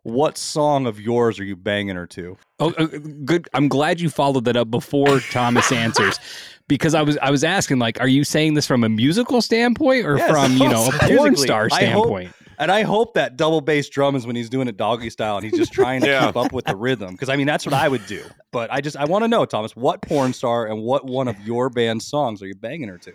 what song of yours are you banging her to? Oh, uh, good. I'm glad you followed that up before Thomas answers, because I was I was asking like, are you saying this from a musical standpoint or Yes, from you know a porn musically. star I hope- standpoint? and I hope that double bass drum is when he's doing it doggy style and he's just trying to Yeah. keep up with the rhythm. Because I mean, that's what I would do. But I just I want to know, Thomas, what porn star and what one of your band's songs are you banging her to?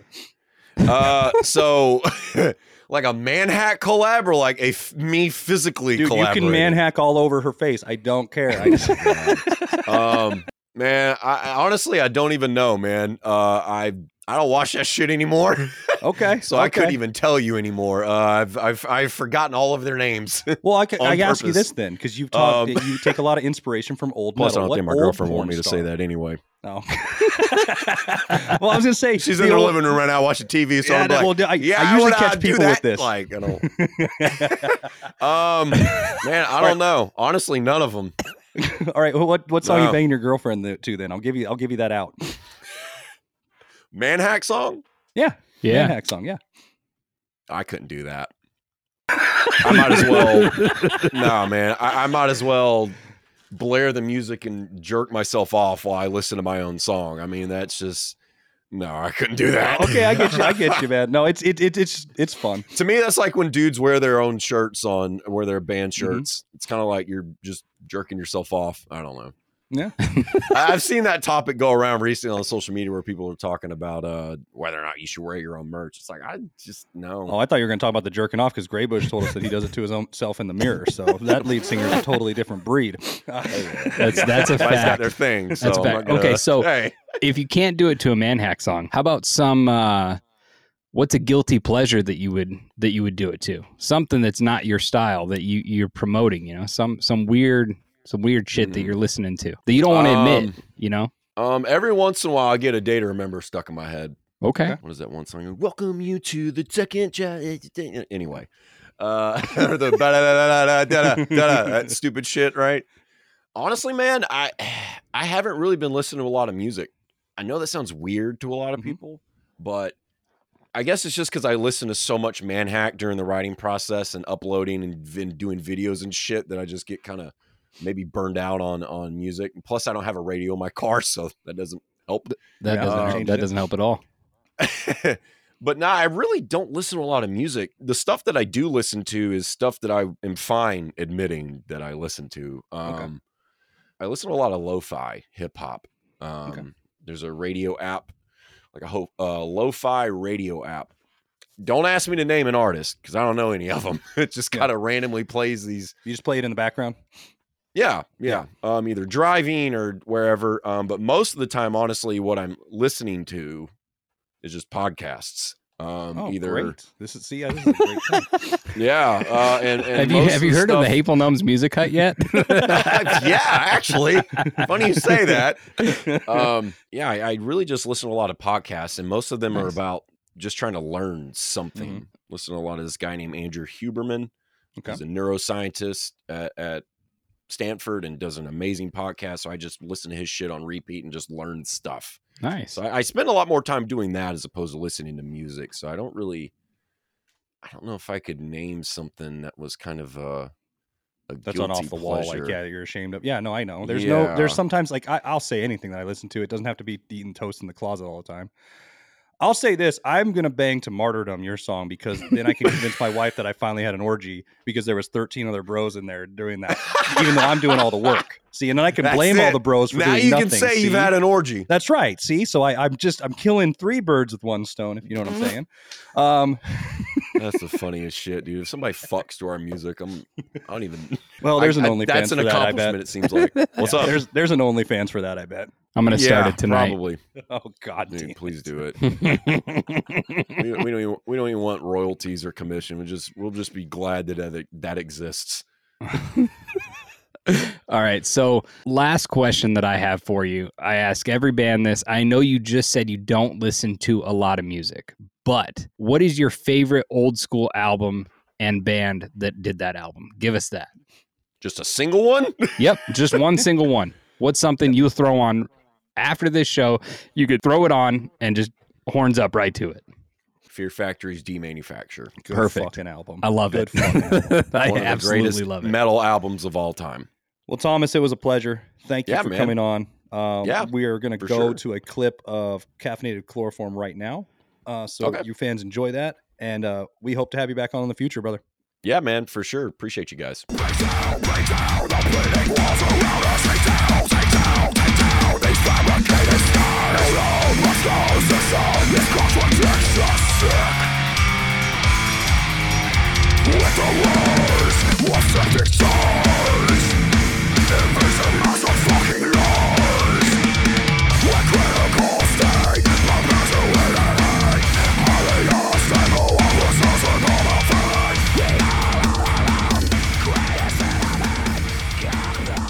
uh, so like a manhack collab or like a f- me physically Dude, you collaborating? can manhack all over her face. I don't care. I just, um, man, I, I honestly I don't even know, man. Uh, I I don't watch that shit anymore, okay. so I couldn't even tell you anymore. Uh, I've I've I've forgotten all of their names. Well, I, ca- on I ask you this then, because you've talked, Um, you take a lot of inspiration from old Plus, I don't What think my girlfriend wanted me to star? say that anyway. No. well, I was gonna say She's in the old- living room right now watching TV. So Yeah, I'm like, well, I- I yeah, usually catch do people with this. Like, I don't. um, man, I don't know. Honestly, none of them. All right, well, what what song you No. banging your girlfriend to? Then I'll give you I'll give you that out. Manhack song. Yeah, Yeah. Manhack song. Yeah, I couldn't do that. I might as well. no, man. I, I might as well blare the music and jerk myself off while I listen to my own song. I mean, that's just no. I couldn't do that. okay, I get you. I get you, man. No, it's it, it it's it's fun. to me, that's like when dudes wear their own shirts on, wear their band Mm-hmm. shirts. It's kind of like you're just jerking yourself off. I don't know. Yeah. I- I've seen that topic go around recently on social media where people are talking about uh, whether or not you should wear your own merch. It's like I just no. Oh, I thought you were going to talk about the jerking off because Graybush told us that he does it to his own self in the mirror. So that lead singer is a totally different breed. That's that's a Everybody's got fact. their thing. So That's I'm fact. gonna- Okay, so hey. if you can't do it to a manhack song, how about some? uh What's a guilty pleasure that you would that you would do it to? Something that's not your style that you you're promoting. You know, some some weird some weird shit that you're listening to that you don't want to admit. Um, You know. Um, every once in a while, I get a day to remember stuck in my head. Okay. What is that one song? Welcome you to the second. Cha- anyway, uh, or the that stupid shit, right? Honestly, man, I I haven't really been listening to a lot of music. I know that sounds weird to a lot of people, but I guess it's just because I listen to so much manhack during the writing process and uploading and vin- doing videos and shit that I just get kind of maybe burned out on on music. And plus, I don't have a radio in my car, so that doesn't help. That Yeah. doesn't Um, that doesn't help at all. but nah, I really don't listen to a lot of music. The stuff that I do listen to is stuff that I am fine admitting that I listen to. Um, I listen to a lot of lo-fi hip hop. Um, There's a radio app, like a ho- uh, lo-fi radio app. Don't ask me to name an artist because I don't know any of them. it just kind of randomly plays these. You just play it in the background. Yeah, yeah. Um, either driving or wherever. Um, but most of the time, honestly, what I'm listening to is just podcasts. Um, Oh, either great. This is see, yeah, this is a great thing. yeah, uh, and, and have you have you the heard of the stuff- Hateful Gnomes music hut yet? yeah, actually, funny you say that. Um, yeah, I, I really just listen to a lot of podcasts, and most of them are about just trying to learn something. Listen to a lot of this guy named Andrew Huberman. Okay. He's a neuroscientist at, at Stanford and does an amazing podcast. So I just listen to his shit on repeat and just learn stuff. nice. So I, I spend a lot more time doing that as opposed to listening to music. So I don't really, I don't know if I could name something that was kind of a, a That's on off the wall. Like, yeah, you're ashamed of. Yeah, no, I know. There's no. There's sometimes like I, I'll say anything that I listen to. It doesn't have to be eating toast in the closet all the time. I'll say this: I'm gonna bang to "Martyrdom" your song because then I can convince my wife that I finally had an orgy because there was 13 other bros in there doing that, even though I'm doing all the work. See, and then I can That's blame all the bros for now doing you nothing. You can say you've had an orgy. That's right. See, so I, I'm just I'm killing three birds with one stone, if you know what I'm saying. Um, That's the funniest shit, dude. If somebody fucks to our music, I'm I don't even. well, there's I- an I- OnlyFans That's an for that. I bet. It seems like. What's Yeah, up? There's there's an OnlyFans for that. I bet. I'm gonna start Yeah, it tonight. Probably. Oh God, Dude, damn. please do it. we, we don't even, we don't even want royalties or commission. We just we'll just be glad that that, that exists. All right. So, last question that I have for you. I ask every band this. I know you just said you don't listen to a lot of music, but what is your favorite old school album and band that did that album? Give us that. Just a single one? Yep, just one single one. What's something you throw on after this show? You could throw it on and just horns up right to it. Fear Factory's demanufacture. Good Perfect. fucking album. I love Good it. fucking. I One of the absolutely greatest love it. metal albums of all time. Well, Thomas, it was a pleasure. Thank you Yeah, for man. coming on. Um, Yeah, we are going to go sure. to a clip of caffeinated chloroform right now. Uh, so Okay. you fans enjoy that, and uh, we hope to have you back on in the future, brother. Yeah, man, for sure. Appreciate you guys.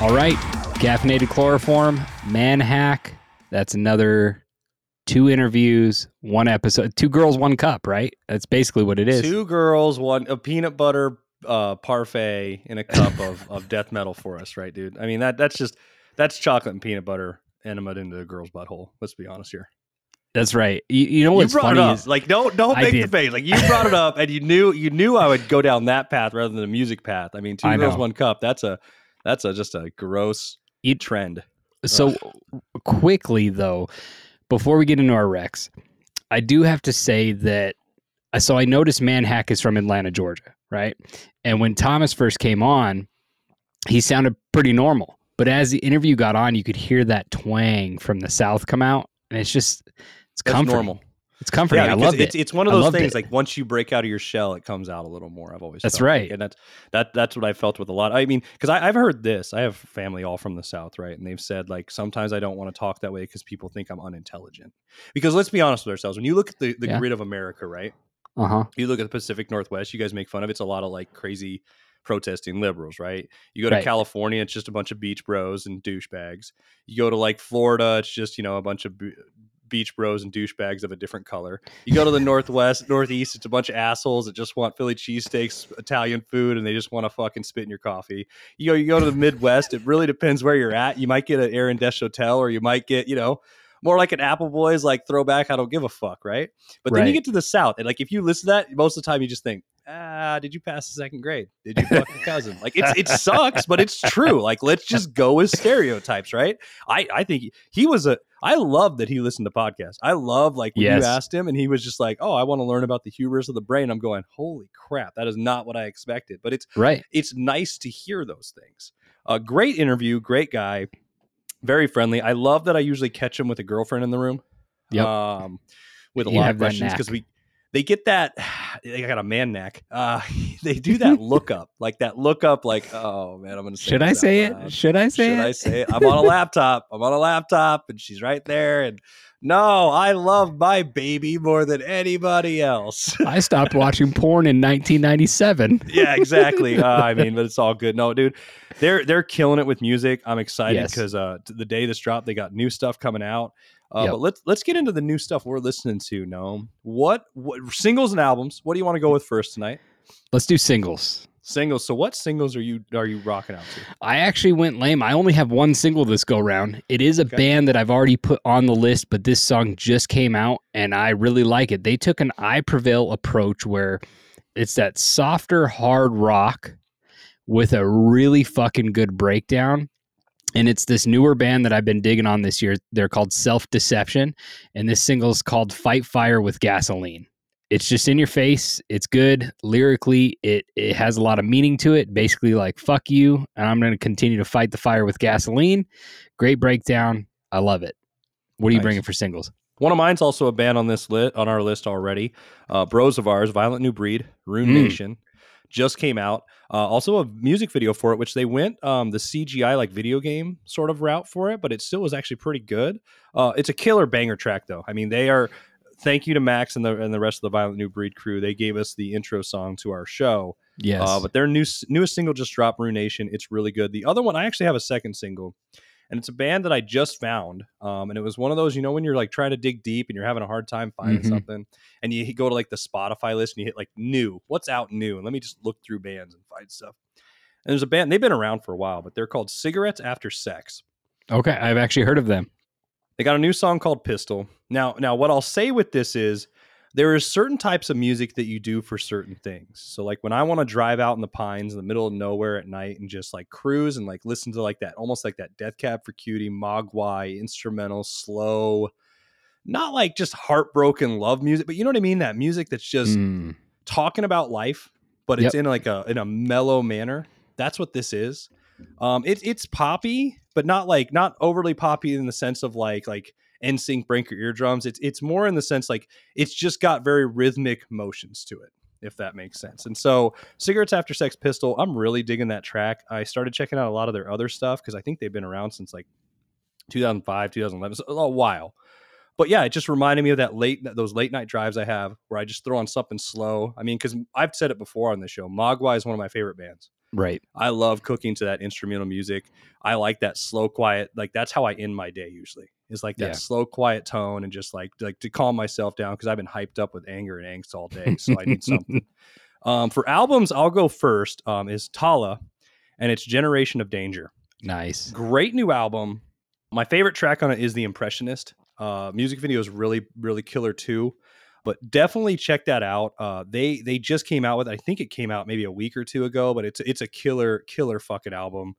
All right. Caffeinated chloroform, Manhack. That's another two interviews, one episode, two girls, one cup, right? That's basically what it is. Two girls, one a peanut butter uh, parfait in a cup of, of death metal for us, right, dude? I mean that that's just that's chocolate and peanut butter enema into a girl's butthole. Let's be honest here. That's right. You, you know what's you brought funny it up. is like don't don't I make the face. Like you brought it up, and you knew you knew I would go down that path rather than the music path. I mean, two I girls, know. one cup. That's a that's a just a gross It- trend. So quickly though, before we get into our Rex, I do have to say that uh, so I noticed Manhack is from Atlanta, Georgia, right? And when Thomas first came on, he sounded pretty normal. But as the interview got on, you could hear that twang from the South come out, and it's just it's That's comforting. normal. It's comforting. I love it. It's one of those things it. like once you break out of your shell, it comes out a little more. I've always That's felt like, right. and that's that that's what I felt with a lot. I mean, because I've heard this. I have family all from the South, right? And they've said like sometimes I don't want to talk that way because people think I'm unintelligent. Because let's be honest with ourselves. When you look at the, the Yeah. grid of America, right? uh huh. You look at the Pacific Northwest. You guys make fun of it. it's a lot of like crazy protesting liberals, right? You go to Right. California, it's just a bunch of beach bros and douchebags. You go to like Florida, it's just you know a bunch of b- beach bros and douchebags of a different color. You go to the Northwest, Northeast, it's a bunch of assholes that just want Philly cheesesteaks, Italian food, and they just want to fucking spit in your coffee. You go, you go to the Midwest. it really depends where you're at. You might get an Aaron Desch hotel, or you might get you know. More like an Apple Boys, like throwback. I don't give a fuck, right? But then you get to the South, and like if you listen to that, most of the time you just think, ah, did you pass the second grade? Did you fuck your cousin? Like it's it sucks, but it's true. Like let's just go with stereotypes, right? I I think he, he was a. I love that he listened to podcasts. I love like when Yes. you asked him, and he was just like, oh, I want to learn about the hubris of the brain. I'm going, holy crap, that is not what I expected. But it's Right. it's nice to hear those things. A great interview, great guy, very friendly. I love that I usually catch him with a girlfriend in the room. Yep. Um, with a You lot of questions because we they get that they got a man neck. Uh, they do that look up, like that look up, like oh man, I'm gonna say Should I say loud. it? Should I say Should it? I say it? I'm on a laptop. I'm on a laptop, and she's right there. And no, I love my baby more than anybody else. I stopped watching porn in 1997. yeah, exactly. Uh, I mean, but it's all good. No, dude, they're they're killing it with music. I'm excited Yes. because uh, the day this dropped, they got new stuff coming out. Uh, Yep. But let's let's get into the new stuff we're listening to. No, what what singles and albums? What do you want to go with first tonight? Let's do singles. Singles. So, what singles are you are you rocking out to? I actually went lame. I only have one single this go round. It is a Okay. band that I've already put on the list, but this song just came out and I really like it. They took an I Prevail approach where it's that softer hard rock with a really fucking good breakdown. And it's this newer band that I've been digging on this year. They're called Self Deception. And this single is called Fight Fire with Gasoline. It's just in your face. It's good lyrically. It it has a lot of meaning to it. Basically, like fuck you, and I'm going to continue to fight the fire with gasoline. Great breakdown. I love it. What are you bringing for singles? One of mine's also a band on this lit on our list already. Uh, Bros of ours, Violent New Breed, Rune Mm. Nation. Just came out. Uh, also a music video for it, which they went um, the CGI like video game sort of route for it, but it still was actually pretty good. Uh, it's a killer banger track though. I mean, they are. Thank you to Max and the and the rest of the Violent New Breed crew. They gave us the intro song to our show. Yes. Uh, but their new newest single just dropped, Ruination. It's really good. The other one, I actually have a second single, and it's a band that I just found. Um, and it was one of those, you know, when you're like trying to dig deep and you're having a hard time finding Mhm. something, and you go to like the Spotify list and you hit like new, what's out new, and let me just look through bands and find stuff. And there's a band they've been around for a while, but they're called Cigarettes After Sex. Okay, I've actually heard of them. They got a new song called Pistol. Now, now what I'll say with this is there is certain types of music that you do for certain things. So like when I want to drive out in the pines in the middle of nowhere at night and just like cruise and like listen to like that almost like that Death Cab for Cutie, Mogwai, instrumental, slow, not like just heartbroken love music, but you know what I mean? That music that's just Mm. talking about life, but it's Yep. in like a in a mellow manner. That's what this is. Um, it, it's poppy, but not like not overly poppy in the sense of like like NSYNC break your eardrums. It's it's more in the sense like it's just got very rhythmic motions to it, if that makes sense. And so, cigarettes after sex, pistol. I'm really digging that track. I started checking out a lot of their other stuff because I think they've been around since like 2005, 2011, so a while. But yeah, it just reminded me of that late those late night drives I have where I just throw on something slow. I mean, because I've said it before on the show, Mogwai is one of my favorite bands. Right. I love cooking to that instrumental music. I like that slow, quiet. Like that's how I end my day usually. Is like that Yeah. slow, quiet tone and just like like to calm myself down because I've been hyped up with anger and angst all day. So I need something. Um, for albums, I'll go first. Um, is Tallah, and it's Generation of Danger. Nice. Great new album. My favorite track on it is The Impressionist. Uh, music video is really, really killer too. But definitely check that out. Uh, they they just came out with. I think it came out maybe a week or two ago, but it's it's a killer, killer fucking album.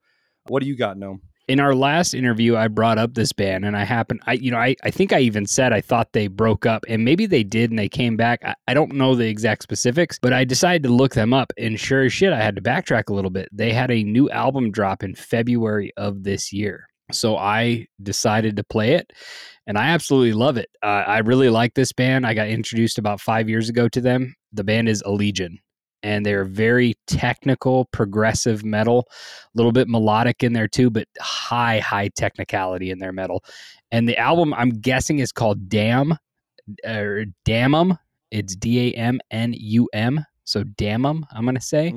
What do you got, No? in our last interview i brought up this band and i happen i you know i, I think i even said i thought they broke up and maybe they did and they came back I, I don't know the exact specifics but i decided to look them up and sure as shit i had to backtrack a little bit they had a new album drop in february of this year so i decided to play it and i absolutely love it uh, i really like this band i got introduced about five years ago to them the band is Allegaeon and they're very technical, progressive metal, a little bit melodic in there too, but high, high technicality in their metal. And the album, I'm guessing, is called Damn or Damnum. It's D A M N U M. So Damnum, I'm gonna say.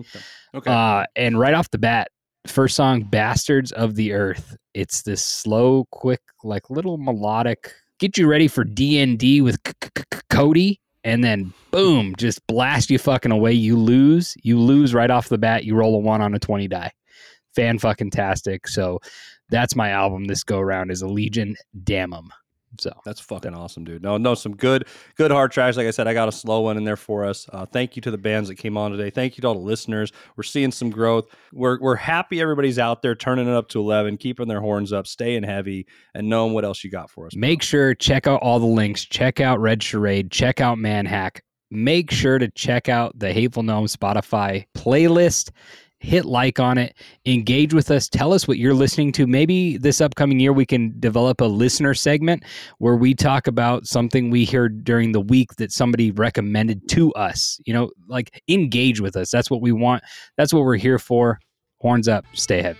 Okay. Uh, and right off the bat, first song, Bastards of the Earth. It's this slow, quick, like little melodic, get you ready for D and D with Cody, and then boom, just blast you fucking away. You lose. You lose right off the bat. You roll a one on a 20 die. Fan fucking tastic. So that's my album this go around is Allegaeon Damnum. So That's fucking awesome, dude. No, no, some good, good hard tracks. Like I said, I got a slow one in there for us. Uh, thank you to the bands that came on today. Thank you to all the listeners. We're seeing some growth. We're we're happy everybody's out there turning it up to eleven, keeping their horns up, staying heavy, and knowing what else you got for us. Make sure check out all the links. Check out Red Charade. Check out Manhack. Make sure to check out the Hateful Gnome Spotify playlist. Hit like on it. Engage with us. Tell us what you're listening to. Maybe this upcoming year we can develop a listener segment where we talk about something we heard during the week that somebody recommended to us. You know, like engage with us. That's what we want. That's what we're here for. Horns up. Stay heavy.